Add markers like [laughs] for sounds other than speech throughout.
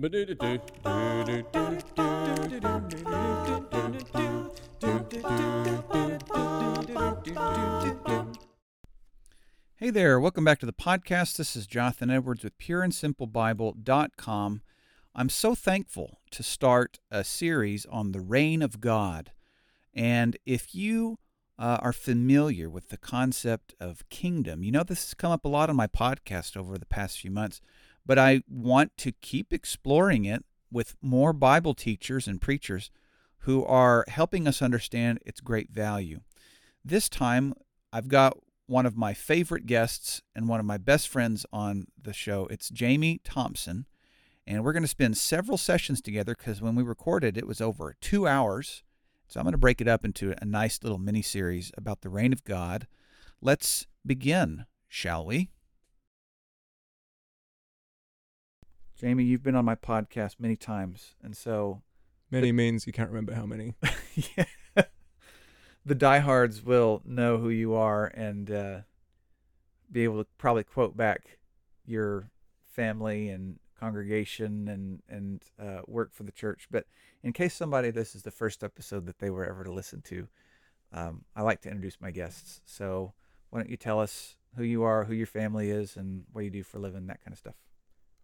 Hey there, welcome back to the podcast. This is Jonathan Edwards with pureandsimplebible.com. I'm so thankful to start a series on the reign of God. And if you uh, are familiar with the concept of kingdom, you know this has come up a lot on my podcast over the past few months, but I want to keep exploring it with more Bible teachers and preachers who are helping us understand its great value. This time, I've got one of my favorite guests and one of my best friends on the show. It's Jamie Thompson. And we're going to spend several sessions together because when we recorded, it was over two hours. So I'm going to break it up into a nice little mini series about the reign of God. Let's begin, shall we? Jamie, you've been on my podcast many times. And so. Many means you can't remember how many. [laughs] yeah the diehards will know who you are and uh, be able to probably quote back your family and congregation and and uh, work for the church. But in case somebody this is the first episode that they were ever to listen to, um, I like to introduce my guests. So why don't you tell us who you are, who your family is, and what you do for a living, that kind of stuff.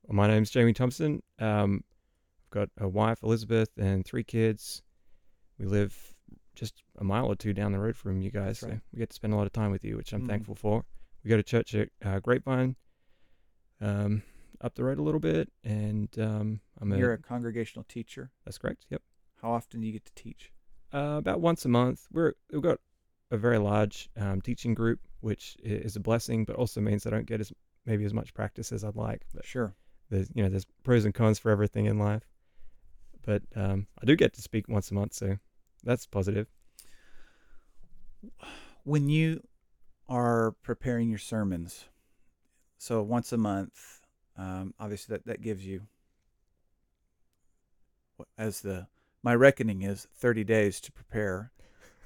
My name's Jamie Thompson. Um, I've got a wife, Elizabeth, and three kids. We live just a mile or two down the road from you guys. Right. So we get to spend a lot of time with you, which I'm mm. thankful for. We go to church at uh, Grapevine, um, up the road a little bit, and um, I'm a. You're a, a congregational teacher. That's correct. Yep. How often do you get to teach? Uh, about once a month. We're we've got a very large um, teaching group, which is a blessing, but also means I don't get as maybe as much practice as I'd like. But sure. There's you know there's pros and cons for everything in life, but um, I do get to speak once a month, so that's positive. When you are preparing your sermons, so once a month, um, obviously that, that gives you, as the my reckoning is, thirty days to prepare.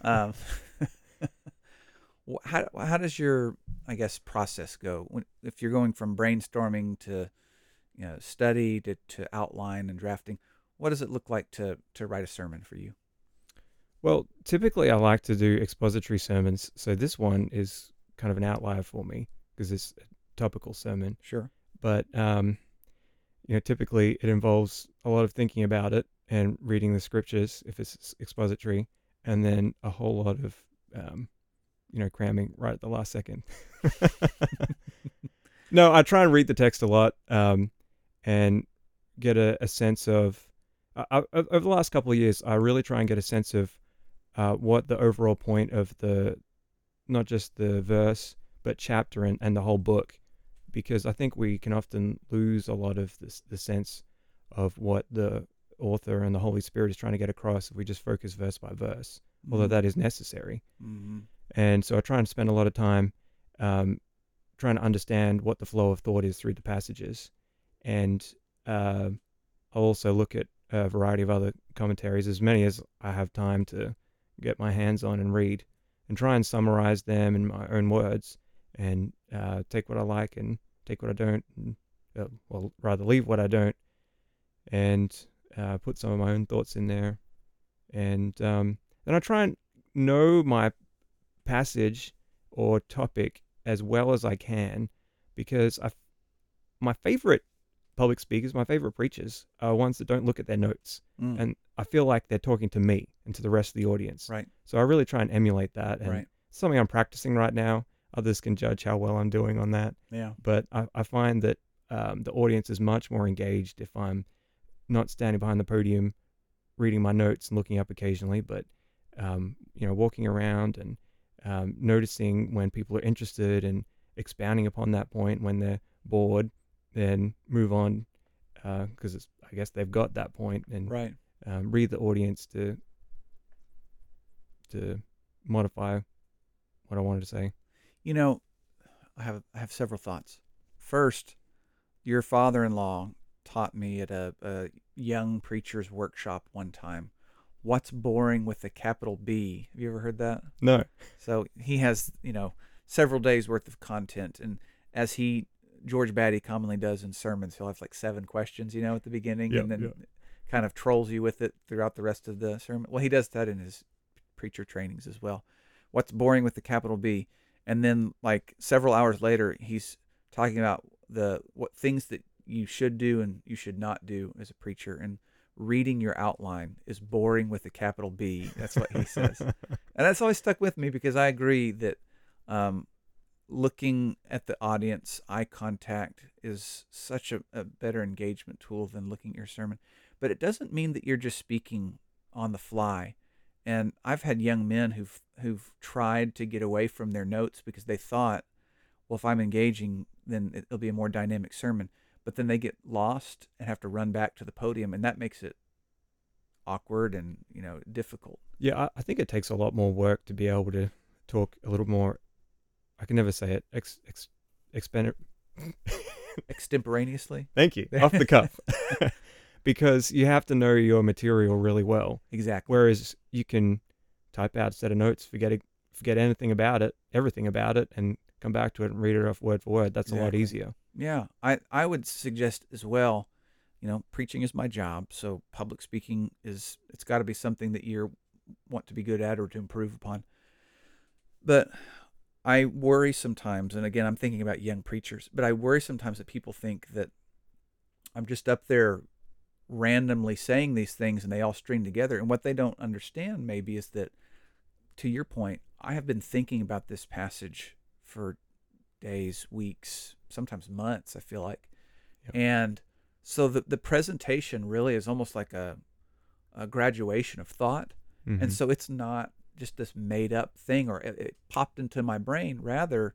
Um, [laughs] how how does your I guess process go when, if you're going from brainstorming to you know study to, to outline and drafting? What does it look like to to write a sermon for you? Well, typically I like to do expository sermons. So this one is kind of an outlier for me because it's a topical sermon. Sure. But, um, you know, typically it involves a lot of thinking about it and reading the scriptures if it's expository, and then a whole lot of, um, you know, cramming right at the last second. [laughs] [laughs] no, I try and read the text a lot um, and get a, a sense of. Uh, over the last couple of years, I really try and get a sense of uh, what the overall point of the not just the verse but chapter and, and the whole book because I think we can often lose a lot of this, the sense of what the author and the Holy Spirit is trying to get across if we just focus verse by verse, mm-hmm. although that is necessary. Mm-hmm. And so I try and spend a lot of time um, trying to understand what the flow of thought is through the passages. And uh, I'll also look at a variety of other commentaries, as many as I have time to get my hands on and read and try and summarize them in my own words and uh, take what I like and take what I don't, and, uh, well, rather leave what I don't, and uh, put some of my own thoughts in there. And um, then I try and know my passage or topic as well as I can because I, my favorite public speakers, my favorite preachers, are ones that don't look at their notes. Mm. And I feel like they're talking to me and to the rest of the audience. Right. So I really try and emulate that. And right. something I'm practicing right now. Others can judge how well I'm doing on that. Yeah. But I, I find that um, the audience is much more engaged if I'm not standing behind the podium reading my notes and looking up occasionally, but um, you know, walking around and um, noticing when people are interested and expounding upon that point when they're bored then move on because uh, I guess they've got that point and right. um, read the audience to to modify what I wanted to say. You know, I have I have several thoughts. First, your father-in-law taught me at a, a young preacher's workshop one time. What's boring with a capital B? Have you ever heard that? No. So he has, you know, several days worth of content, and as he George Batty commonly does in sermons. He'll have like seven questions, you know, at the beginning, Yep, and then yep. kind of trolls you with it throughout the rest of the sermon. Well, he does that in his preacher trainings as well. What's boring with the capital B? And then like several hours later, he's talking about the what things that you should do and you should not do as a preacher. And reading your outline is boring with a capital B. That's what he says. [laughs] and that's always stuck with me because I agree that um, looking at the audience, eye contact is such a, a better engagement tool than looking at your sermon. But it doesn't mean that you're just speaking on the fly. And I've had young men who've who've tried to get away from their notes because they thought, well, if I'm engaging, then it'll be a more dynamic sermon. But then they get lost and have to run back to the podium, and that makes it awkward and you know difficult. Yeah, I, I think it takes a lot more work to be able to talk a little more. I can never say it. Ex, ex, expend, [laughs] Extemporaneously, Thank you. Off the cuff. [laughs] [laughs] because you have to know your material really well. exactly. Whereas you can type out a set of notes, forget it, forget anything about it, everything about it, and come back to it and read it off word for word. That's a lot easier. Yeah, I I would suggest as well. You know, preaching is my job, so public speaking is it's got to be something that you want to be good at or to improve upon. But I worry sometimes, and again, I'm thinking about young preachers, but I worry sometimes that people think that I'm just up there randomly saying these things and they all string together. And what they don't understand maybe is that, to your point, I have been thinking about this passage for days, weeks, sometimes months, I feel like. Yep. And so the, the presentation really is almost like a, a graduation of thought. Mhm. And so it's not just this made up thing or it, it popped into my brain. Rather,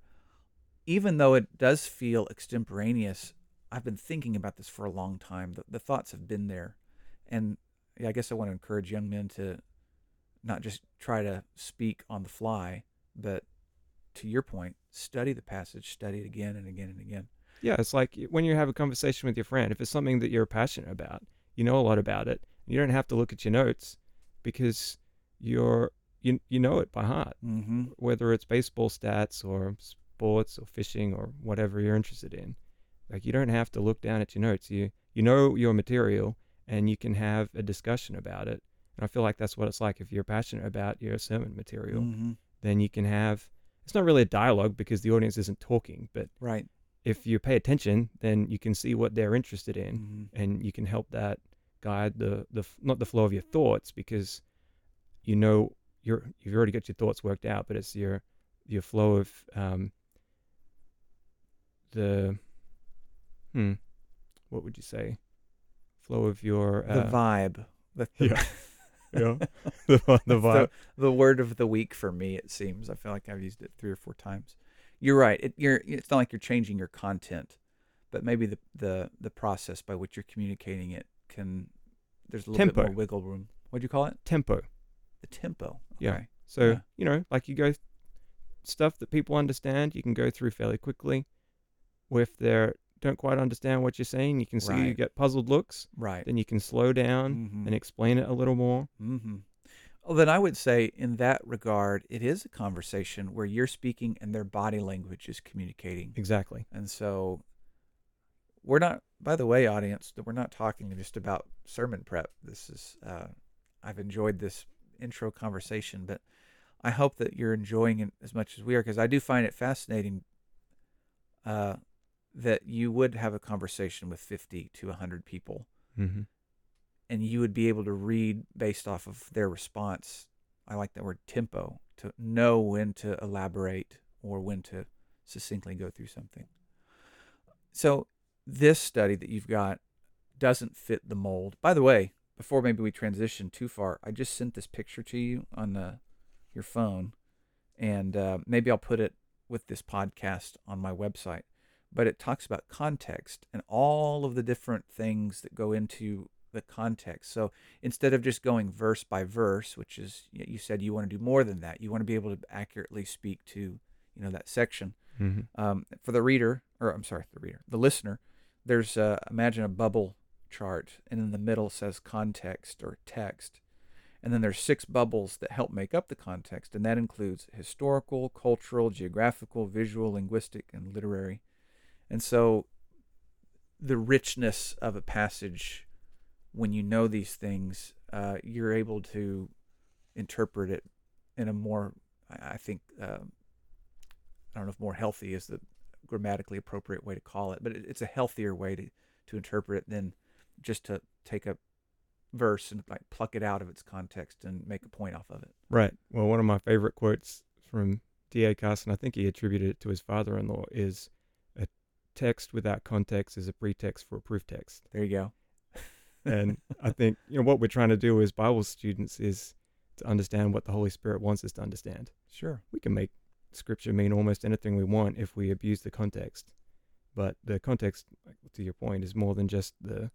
even though it does feel extemporaneous, I've been thinking about this for a long time. The, the thoughts have been there. And yeah, I guess I want to encourage young men to not just try to speak on the fly, but to your point, study the passage, study it again and again and again. Yeah, it's like when you have a conversation with your friend, if it's something that you're passionate about, you know a lot about it, you don't have to look at your notes because you're you you know it by heart. Mm-hmm. Whether it's baseball stats or sports or fishing or whatever you're interested in. Like you don't have to look down at your notes. You you know your material and you can have a discussion about it. And I feel like that's what it's like if you're passionate about your sermon material, Mm-hmm. then you can have it's not really a dialogue because the audience isn't talking, but Right. if you pay attention, then you can see what they're interested in, Mm-hmm. and you can help that guide the the not the flow of your thoughts because you know you're you've already got your thoughts worked out, but it's your your flow of um the hmm what would you say flow of your The uh, vibe. The, the, [laughs] yeah. [laughs] yeah the, the vibe the word of the week for me. It seems. I feel like I've used it three or four times. You're right. It, you're. It's not like you're changing your content, but maybe the the the process by which you're communicating it can. There's a little Tempo. bit more wiggle room. What'd you call it? tempo The tempo. Yeah. So, Yeah. you know, like you go stuff that people understand, you can go through fairly quickly. If they don't quite understand what you're saying, you can see you get puzzled looks, Right. then you can slow down Mhm. and explain it a little more. Mm-hmm. Well, then I would say, in that regard, it is a conversation where you're speaking and their body language is communicating. Exactly. And so we're not, by the way, audience, we're not talking just about sermon prep. This is, uh, I've enjoyed this intro conversation, but I hope that you're enjoying it as much as we are because I do find it fascinating uh, that you would have a conversation with 50 to 100 people Mm-hmm. and you would be able to read based off of their response. I like that word tempo to know when to elaborate or when to succinctly go through something. So, this study that you've got doesn't fit the mold. By the way, before maybe we transition too far, I just sent this picture to you on the, your phone, and uh, maybe I'll put it with this podcast on my website. But it talks about context and all of the different things that go into the context. So instead of just going verse by verse, which is you said you want to do more than that, you want to be able to accurately speak to you know that section. Mm-hmm. Um, for the reader, or I'm sorry, the reader, the listener, there's uh, imagine a bubble chart, and in the middle says context or text, and then there's six bubbles that help make up the context, and that includes historical, cultural, geographical, visual, linguistic, and literary. And so the richness of a passage, when you know these things, uh, you're able to interpret it in a more, I think, uh, I don't know if more healthy is the grammatically appropriate way to call it, but it's a healthier way to, to interpret it than just to take a verse and like pluck it out of its context and make a point off of it. Right. Well, one of my favorite quotes from D.A. Carson, I think he attributed it to his father in law, is a text without context is a pretext for a proof text. There you go. And I [laughs] think, you know, what we're trying to do as Bible students is to understand what the Holy Spirit wants us to understand. Sure. We can make scripture mean almost anything we want if we abuse the context. But the context, to your point, is more than just the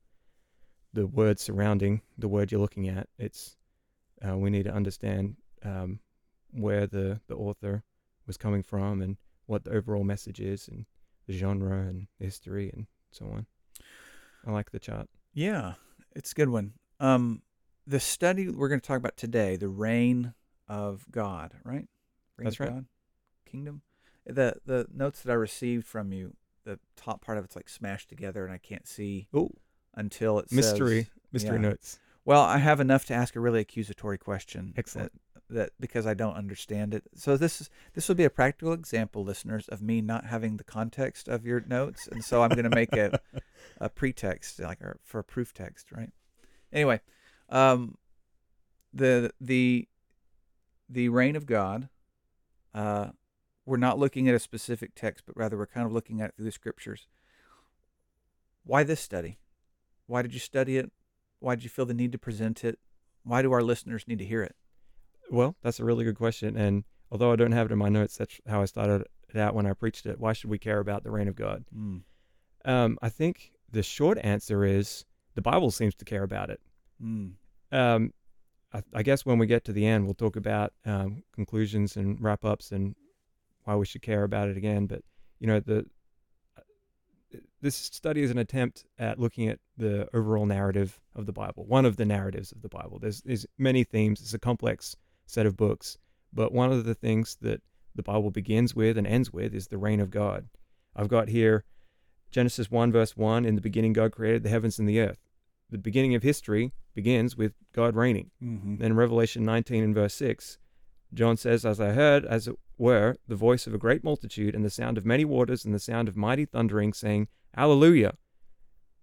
the word surrounding the word you're looking at. It's uh, we need to understand um, where the the author was coming from and what the overall message is and the genre and history and so on. I like the chart. Yeah, it's a good one. Um, the study we're going to talk about today, the reign of God, right? Reign That's of right. God, kingdom. The the notes that I received from you, the top part of it's like smashed together, and I can't see Oh, until it mystery, says- mystery yeah. notes. Well, I have enough to ask a really accusatory question. Excellent. That, that because I don't understand it. So this is this will be a practical example, listeners, of me not having the context of your notes, and so I'm going to make a a pretext, like or for a proof text, right? Anyway, um, the the the reign of God. Uh, we're not looking at a specific text, but rather we're kind of looking at it through the scriptures. Why this study? Why did you study it? Why did you feel the need to present it? Why do our listeners need to hear it? Well, that's a really good question. And although I don't have it in my notes, that's how I started it out when I preached it. Why should we care about the reign of God? Mm. Um, I think the short answer is the Bible seems to care about it. Mm. Um, I, I guess when we get to the end, we'll talk about um, conclusions and wrap ups and why we should care about it again. But you know, the this study is an attempt at looking at the overall narrative of the Bible, one of the narratives of the Bible. There's, there's many themes. It's a complex set of books, but one of the things that the Bible begins with and ends with is the reign of God. I've got here Genesis 1, verse 1 In the beginning, God created the heavens and the earth. The beginning of history begins with God reigning. Mm-hmm. Then Revelation 19 and verse 6, John says, As I heard, as it were, the voice of a great multitude, and the sound of many waters, and the sound of mighty thundering, saying, Alleluia,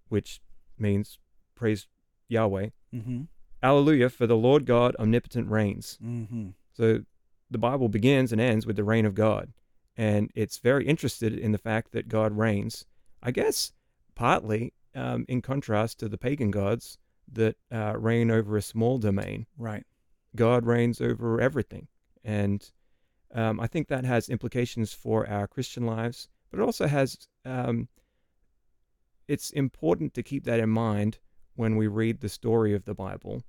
which means praise Yahweh. Mm-hmm. Alleluia, for the Lord God omnipotent reigns. Mm-hmm. So the Bible begins and ends with the reign of God. And it's very interested in the fact that God reigns, I guess, partly um, in contrast to the pagan gods that uh, reign over a small domain. Right. God reigns over everything. And um, I think that has implications for our Christian lives, but it also has, um, it's important to keep that in mind when we read the story of the Bible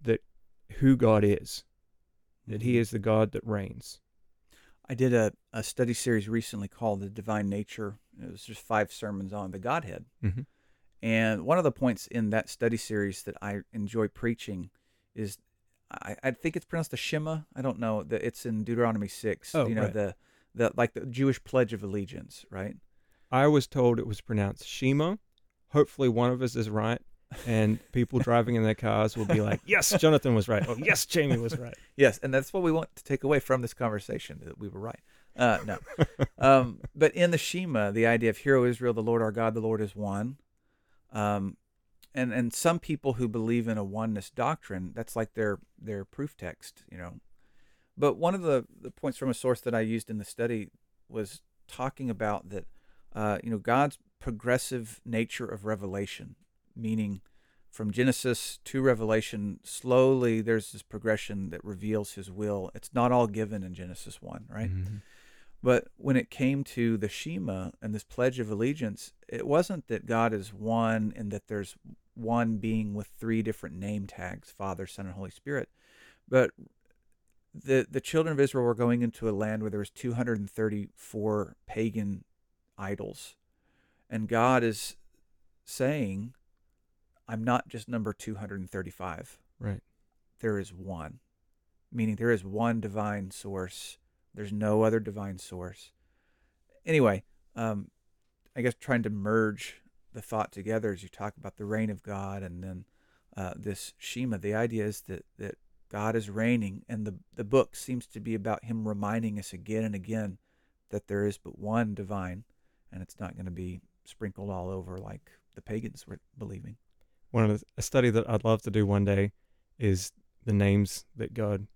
that who God is, that He Mhm. is the God that reigns. I did a, a study series recently called The Divine Nature. It was just five sermons on the Godhead. Mhm. And one of the points in that study series that I enjoy preaching is I, I think it's pronounced the Shema. I don't know. that It's in Deuteronomy 6. Oh, you know, right. the, the like the Jewish Pledge of Allegiance, right? I was told it was pronounced Shema. Hopefully, one of us is right, and people driving in their cars will be like, "Yes, Jonathan was right." Oh, yes, Jamie was right. [laughs] Yes, and that's what we want to take away from this conversation that we were right. Uh, no, [laughs] um, but in the Shema, the idea of "Hero Israel, the Lord our God, the Lord is one," um, and and some people who believe in a oneness doctrine, that's like their their proof text, you know. But one of the the points from a source that I used in the study was talking about that, uh, you know, God's progressive nature of revelation, meaning from Genesis to Revelation, slowly there's this progression that reveals his will. It's not all given in Genesis 1, right? Mhm. But when it came to the Shema and this Pledge of Allegiance, it wasn't that God is one and that there's one being with three different name tags Father, Son, and Holy Spirit. But the, the children of Israel were going into a land where there was 234 pagan idols. And God is saying, I'm not just number 235 Right. there is one, meaning there is one divine source. There's no other divine source. Anyway, um, I guess trying to merge the thought together as you talk about the reign of God and then uh, this Shema. The idea is that that God is reigning, and the the book seems to be about Him reminding us again and again that there is but one divine, and it's not going to be sprinkled all over like the pagans were believing. One of the, a study that I'd love to do one day is the names that God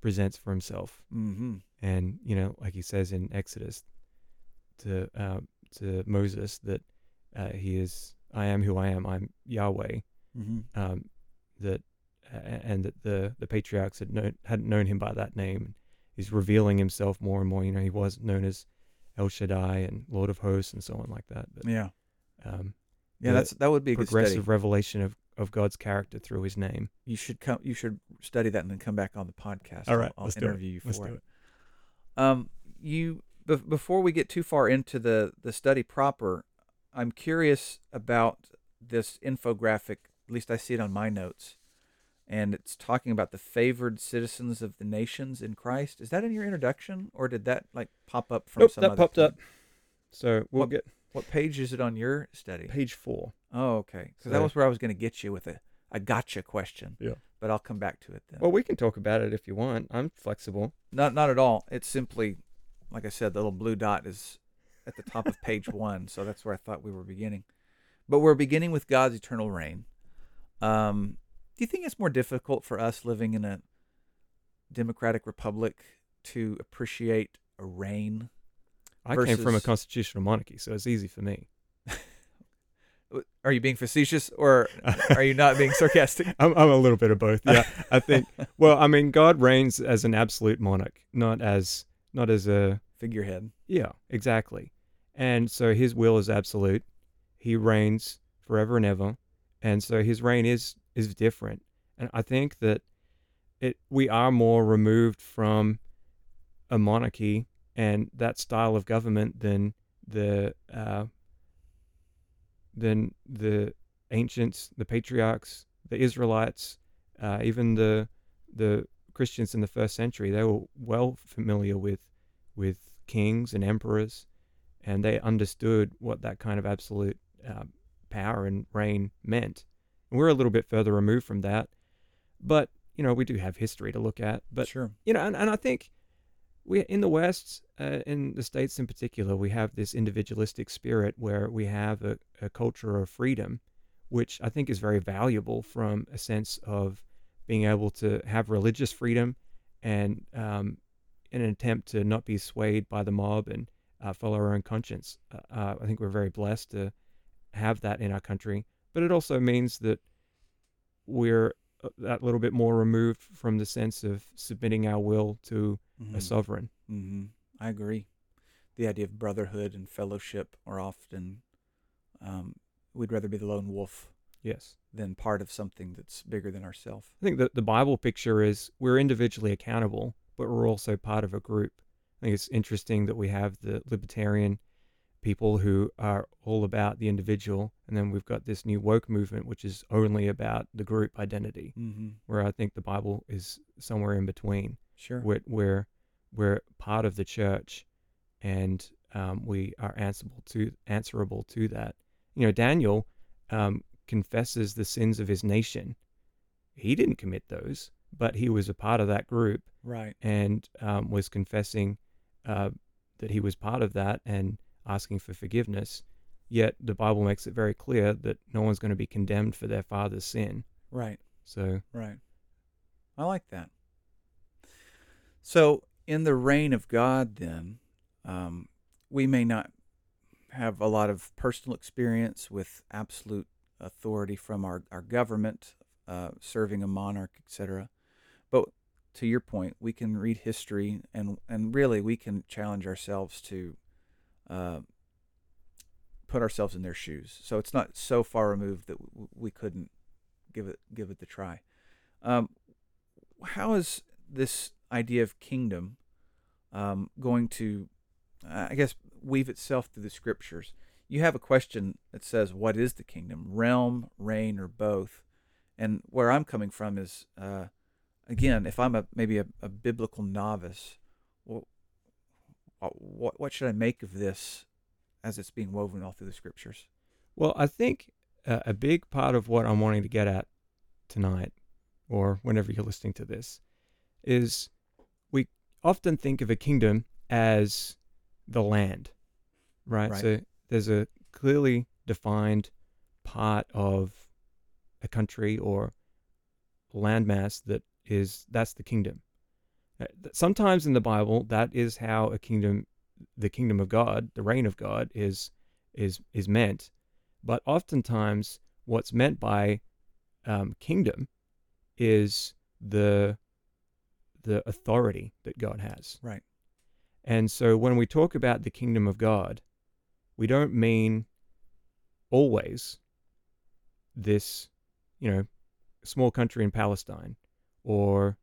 presents for Himself, Mm-hmm. and you know, like He says in Exodus to uh, to Moses that uh, He is I am who I am. I'm Yahweh. Mm-hmm. Um, that a- and that the the patriarchs had known hadn't known Him by that name. He's revealing Himself more and more. You know, He was known as El Shaddai and Lord of Hosts and so on like that. But Yeah, um, yeah, that's that would be a good progressive revelation of, of God's character through His name. You should come. You should study that and then come back on the podcast. All right, I'll, I'll let's it. interview you Let's for do it. Um, you be- before we get too far into the the study proper, I'm curious about this infographic. At least I see it on my notes, and it's talking about the favored citizens of the nations in Christ. Is that in your introduction, or did that like pop up from Nope, some that other popped thing? up. So we'll What- get What page is it on your study? page four. Oh, okay. Because that was where I was going to get you with a a gotcha question. Yeah. But I'll come back to it then. Well, we can talk about it if you want. I'm flexible. Not not at all. It's simply, like I said, the little blue dot is at the top of [laughs] page one, so that's where I thought we were beginning. But we're beginning with God's eternal reign. Um, do you think it's more difficult for us living in a democratic republic to appreciate a reign? I came from a constitutional monarchy, so it's easy for me. [laughs] Are you being facetious or [laughs] are you not being sarcastic? [laughs] I'm, I'm a little bit of both. Yeah, I think. Well, I mean, God reigns as an absolute monarch, not as not as a Figurehead. yeah, exactly. And so His will is absolute. He reigns forever and ever, and so His reign is is different. And I think that it we are more removed from a monarchy and that style of government than the uh, than the ancients, the patriarchs, the Israelites, uh, even the the Christians in the first century. They were well familiar with with kings and emperors, and they understood what that kind of absolute uh, power and reign meant. We're a little bit further removed from that, but you know we do have history to look at. But sure. you know, and, and I think we in the West, uh, in the states in particular, we have this individualistic spirit where we have a, a culture of freedom, which I think is very valuable from a sense of being able to have religious freedom and um, in an attempt to not be swayed by the mob and uh, follow our own conscience. Uh, uh, I think we're very blessed to have that in our country, but it also means that we're uh, that little bit more removed from the sense of submitting our will to a Mhm. sovereign. hmm I agree. The idea of brotherhood and fellowship are often, um, we'd rather be the lone wolf Yes. than part of something that's bigger than ourselves. I think that the Bible picture is we're individually accountable, but we're also part of a group. I think it's interesting that we have the libertarian people who are all about the individual, and then we've got this new woke movement, which is only about the group identity, Mm-hmm. where I think the Bible is somewhere in between. Sure. We're, we're, we're part of the church, and um, we are answerable to answerable to that. You know, Daniel um, confesses the sins of his nation. He didn't commit those, but he was a part of that group Right. and um, was confessing uh, that he was part of that and asking for forgiveness. Yet the Bible makes it very clear that no one's going to be condemned for their father's sin. Right. So Right. I like that. So, in the reign of God, then, um, we may not have a lot of personal experience with absolute authority from our, our government, uh, serving a monarch, etc. But to your point, we can read history and, and really we can challenge ourselves to uh, put ourselves in their shoes. So it's not so far removed that w- we couldn't give it give it the try. Um, how is this idea of kingdom um, going to, I guess, weave itself through the scriptures? You have a question that says, "What is the kingdom? Realm, reign, or both?" And where I'm coming from is, uh, again, if I'm a maybe a, a biblical novice, well, what what should I make of this as it's being woven all through the scriptures. Well, I think uh, a big part of what I'm wanting to get at tonight, or whenever you're listening to this, is we often think of a kingdom as the land, right? Right. So there's a clearly defined part of a country or landmass that is that's the kingdom. Uh, Sometimes in the Bible, that is how a kingdom, the kingdom of God, the reign of God, is is is meant. But oftentimes, what's meant by um, kingdom is the the authority that God has. Right. And so when we talk about the kingdom of God, we don't mean always this, you know, small country in Palestine or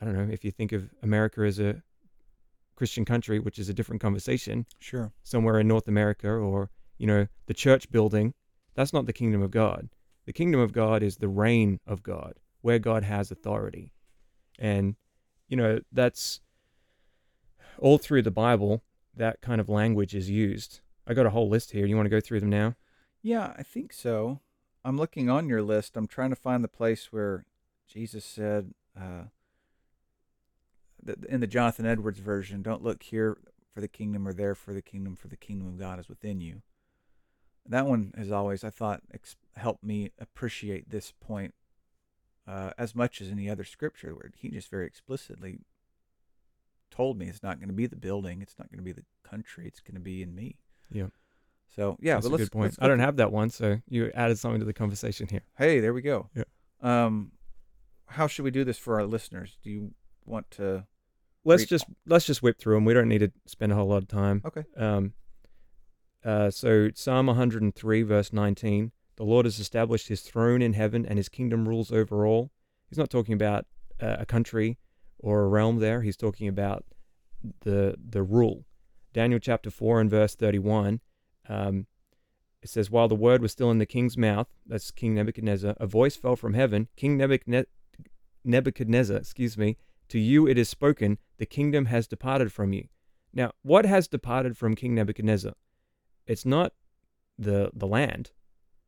I don't know, if you think of America as a Christian country, which is a different conversation, Sure. somewhere in North America or, you know, the church building, that's not the kingdom of God. The kingdom of God is the reign of God, where God has authority. And, you know, that's all through the Bible, that kind of language is used. I got a whole list here. You want to go through them now? Yeah, I think so. I'm looking on your list. I'm trying to find the place where Jesus said, uh, in the Jonathan Edwards version, don't look here for the kingdom or there for the kingdom, for the kingdom of God is within you. That one has always, I thought, ex- helped me appreciate this point uh, as much as any other scripture, where he just very explicitly told me it's not going to be the building, it's not going to be the country, it's going to be in me. Yeah. So yeah, That's but a let's, good point. I don't have that one, so you added something to the conversation here. Hey, there we go. Yeah. Um, how should we do this for our listeners? Do you want to? Let's Read- just let's just whip through them. We don't need to spend a whole lot of time. Okay. Um, uh, so Psalm 103, verse 19: The Lord has established His throne in heaven, and His kingdom rules over all. He's not talking about uh, a country or a realm. There, He's talking about the the rule. Daniel chapter 4 and verse 31. Um, it says, While the word was still in the king's mouth, that's King Nebuchadnezzar, a voice fell from heaven. King Nebuchadne- Nebuchadnezzar, excuse me, to you it is spoken, the kingdom has departed from you. Now, what has departed from King Nebuchadnezzar? It's not the the land.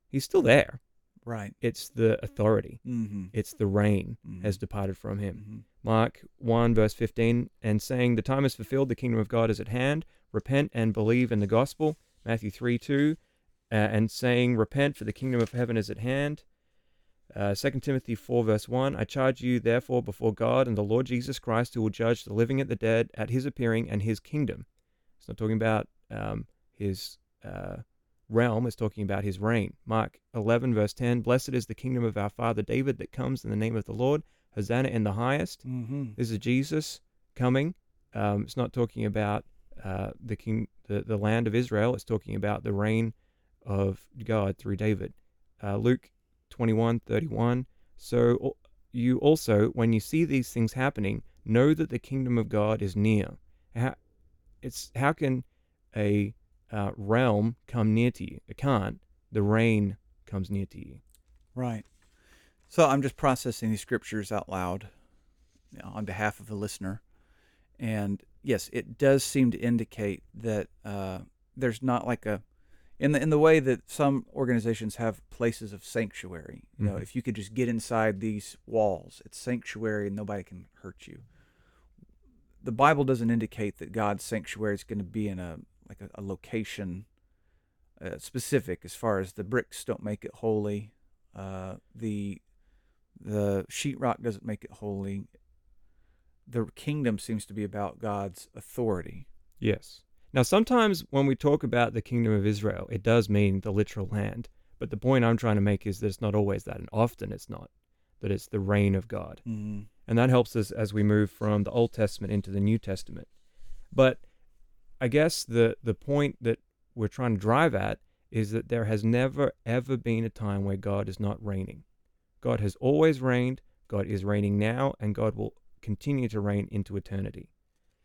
He's still there. Right. It's the authority. Mm-hmm. It's the reign Mhm. has departed from him. hmm Mark 1, verse 15, and saying, The time is fulfilled, the kingdom of God is at hand. Repent and believe in the gospel. Matthew 3, 2, uh, and saying, Repent, for the kingdom of heaven is at hand. Uh, 2 Timothy 4, verse 1, I charge you, therefore, before God and the Lord Jesus Christ, who will judge the living and the dead at his appearing and his kingdom. It's not talking about um, his uh, realm, it's talking about his reign. Mark 11, verse 10, Blessed is the kingdom of our father David that comes in the name of the Lord. Hosanna in the highest. Mm-hmm. This is Jesus coming. Um, it's not talking about uh, the king, the, the land of Israel. It's talking about the reign of God through David. Uh, Luke 21, 31. So you also, when you see these things happening, know that the kingdom of God is near. How, it's how can a uh, realm come near to you? It can't. The reign comes near to you. Right. So I'm just processing these scriptures out loud you know, on behalf of the listener, and yes, it does seem to indicate that uh, there's not like a in the in the way that some organizations have places of sanctuary. You know, Mhm. if you could just get inside these walls, it's sanctuary and nobody can hurt you. The Bible doesn't indicate that God's sanctuary is going to be in a like a, a location uh, specific as far as the bricks don't make it holy, uh, the the sheetrock doesn't make it holy. The kingdom seems to be about God's authority. Yes. Now, sometimes when we talk about the kingdom of Israel, it does mean the literal land. But the point I'm trying to make is that it's not always that, and often it's not, that it's the reign of God. Mm-hmm. And that helps us as we move from the Old Testament into the New Testament. But I guess the, the point that we're trying to drive at is that there has never, ever been a time where God is not reigning. God has always reigned, God is reigning now, and God will continue to reign into eternity.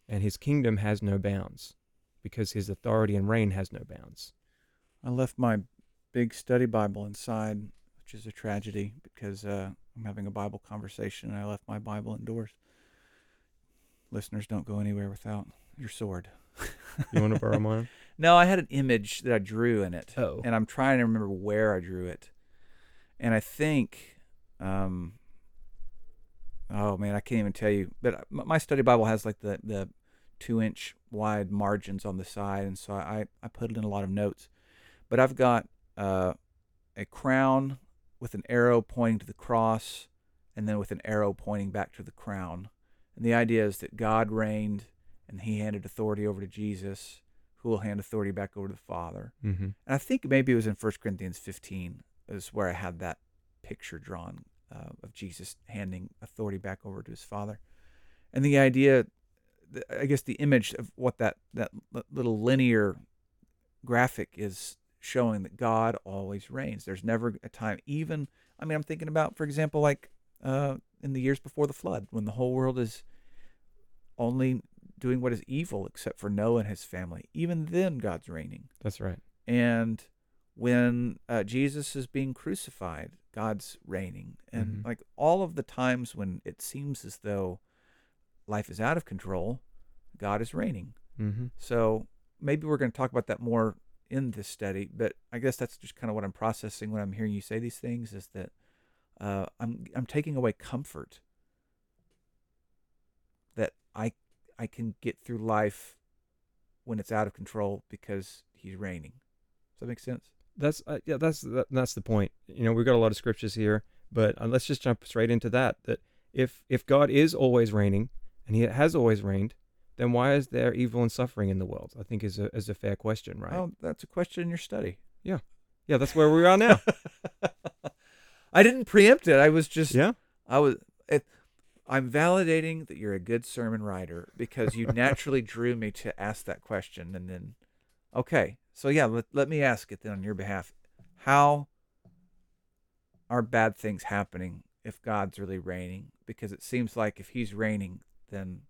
And his kingdom has no bounds because his authority and reign has no bounds. I left my big study Bible inside, which is a tragedy because uh, I'm having a Bible conversation and I left my Bible indoors. Listeners, don't go anywhere without your sword. You want to borrow [laughs] mine? No, I had an image that I drew in it, Oh. and I'm trying to remember where I drew it. And I think, um, oh man, I can't even tell you. But my study Bible has like the the two inch wide margins on the side, and so I I put it in a lot of notes. But I've got uh, a crown with an arrow pointing to the cross, and then with an arrow pointing back to the crown. And the idea is that God reigned, and He handed authority over to Jesus, who will hand authority back over to the Father. Mm-hmm. And I think maybe it was in 1 Corinthians 15 is where I had that picture drawn uh, of Jesus handing authority back over to his Father. And the idea, I guess, the image of what that that little linear graphic is showing that God always reigns. There's never a time, even. I mean, I'm thinking about, for example, like uh, in the years before the flood, when the whole world is only doing what is evil except for Noah and his family. Even then, God's reigning. That's right. And when uh, Jesus is being crucified, God's reigning. And Mhm. like all of the times when it seems as though life is out of control, God is reigning. Mm-hmm. So maybe we're going to talk about that more in this study, but I guess that's just kind of what I'm processing when I'm hearing you say these things is that uh, I'm I'm taking away comfort that I I can get through life when it's out of control because he's reigning. Does that make sense? That's uh, yeah. That's that, that's the point. You know, we've got a lot of scriptures here, but uh, let's just jump straight into that. That if if God is always reigning and He has always reigned, then why is there evil and suffering in the world? I think is a is a fair question, right? Oh, that's a question in your study. Yeah, yeah, that's where we are now. [laughs] I didn't preempt it. I was just yeah. I was it, I'm validating that you're a good sermon writer because you naturally [laughs] drew me to ask that question and then okay. So yeah, let, let me ask it then on your behalf. How are bad things happening if God's really reigning? Because it seems like if he's reigning, then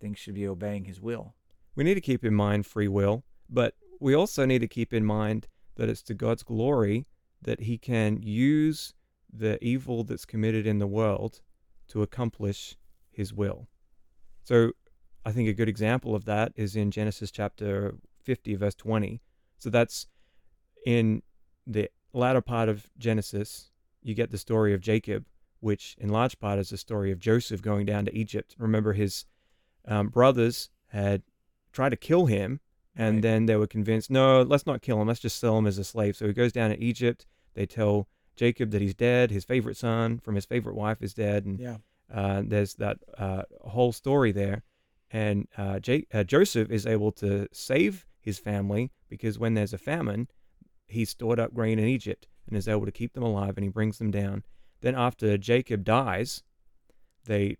things should be obeying his will. We need to keep in mind free will, but we also need to keep in mind that it's to God's glory that He can use the evil that's committed in the world to accomplish His will. So I think a good example of that is in Genesis chapter 50, verse 20. So that's in the latter part of Genesis, you get the story of Jacob, which in large part is the story of Joseph going down to Egypt. Remember, his um, brothers had tried to kill him, and Right. then they were convinced, no, let's not kill him, let's just sell him as a slave. So he goes down to Egypt. They tell Jacob that he's dead. His favorite son from his favorite wife is dead, and Yeah. uh, there's that uh, whole story there. And uh, J- uh, Joseph is able to save his family because when there's a famine, he's stored up grain in Egypt and is able to keep them alive and he brings them down. Then, after Jacob dies, they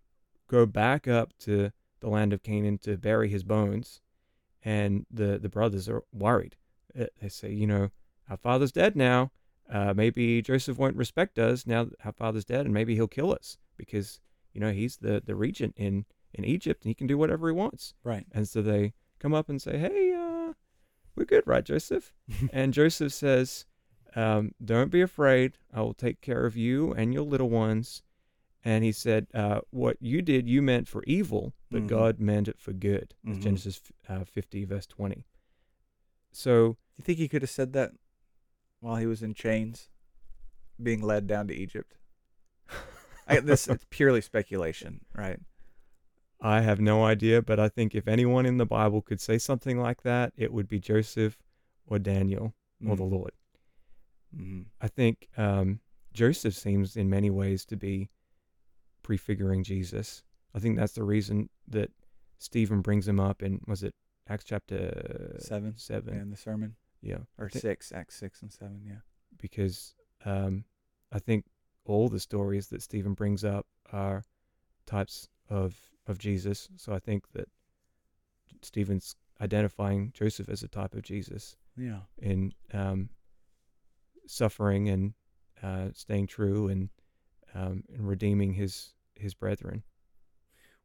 go back up to the land of Canaan to bury his bones. And the, the brothers are worried. Uh, They say, You know, our father's dead now. Uh, maybe Joseph won't respect us now that our father's dead, and maybe he'll kill us because you know he's the the regent in in Egypt and he can do whatever he wants. Right. And so they come up and say, "Hey, uh, we're good, right, Joseph?" [laughs] and Joseph says, um, "Don't be afraid. I will take care of you and your little ones." And he said, uh, "What you did, you meant for evil, but Mhm. God meant it for good." That's Mhm. Genesis uh, 50, verse 20. So Do you think he could have said that while he was in chains, being led down to Egypt? [laughs] I, this is purely speculation, right? I have no idea, but I think if anyone in the Bible could say something like that, it would be Joseph or Daniel or the Mm. Lord. Mm-hmm. I think um, Joseph seems in many ways to be prefiguring Jesus. I think that's the reason that Stephen brings him up and was it Acts chapter Seven. Seven, in the sermon, yeah, or six, Acts six and seven. Yeah. because um, I think all the stories that Stephen brings up are types of of Jesus. So I think that Stephen's identifying Joseph as a type of Jesus Yeah. in um, suffering and uh, staying true and um, and redeeming his his brethren.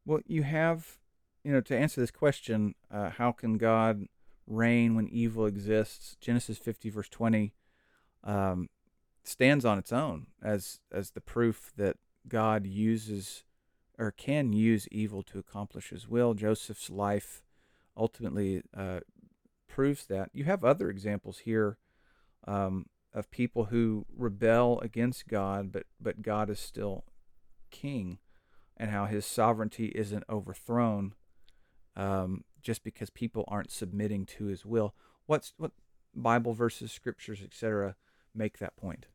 Well, you have, you know, to answer this question, uh, how can God reign when evil exists? Genesis 50, verse 20, um, stands on its own as as the proof that God uses or can use evil to accomplish His will. Joseph's life ultimately uh, proves that. You have other examples here um, of people who rebel against God, but but God is still king, and how His sovereignty isn't overthrown um, just because people aren't submitting to His will. What's what Bible verses, scriptures, etc., make that point?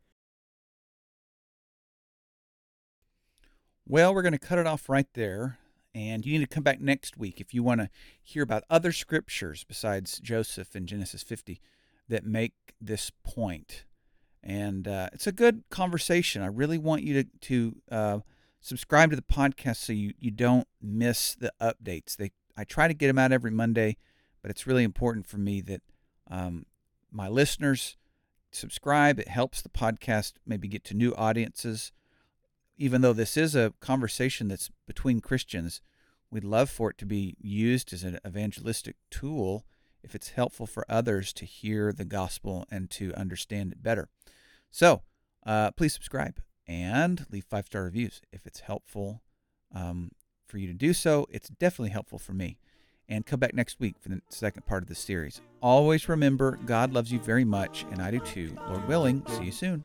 Well, we're going to cut it off right there. And you need to come back next week if you want to hear about other scriptures besides Joseph in Genesis 50 that make this point. And uh, it's a good conversation. I really want you to, to uh, subscribe to the podcast so you, you don't miss the updates. They I try to get them out every Monday, but it's really important for me that um, my listeners subscribe. It helps the podcast maybe get to new audiences even though this is a conversation that's between Christians, we'd love for it to be used as an evangelistic tool if it's helpful for others to hear the gospel and to understand it better. So uh, please subscribe and leave five star reviews if it's helpful um, for you to do so. It's definitely helpful for me. And come back next week for the second part of the series. Always remember, God loves you very much, and I do too. Lord willing, see you soon.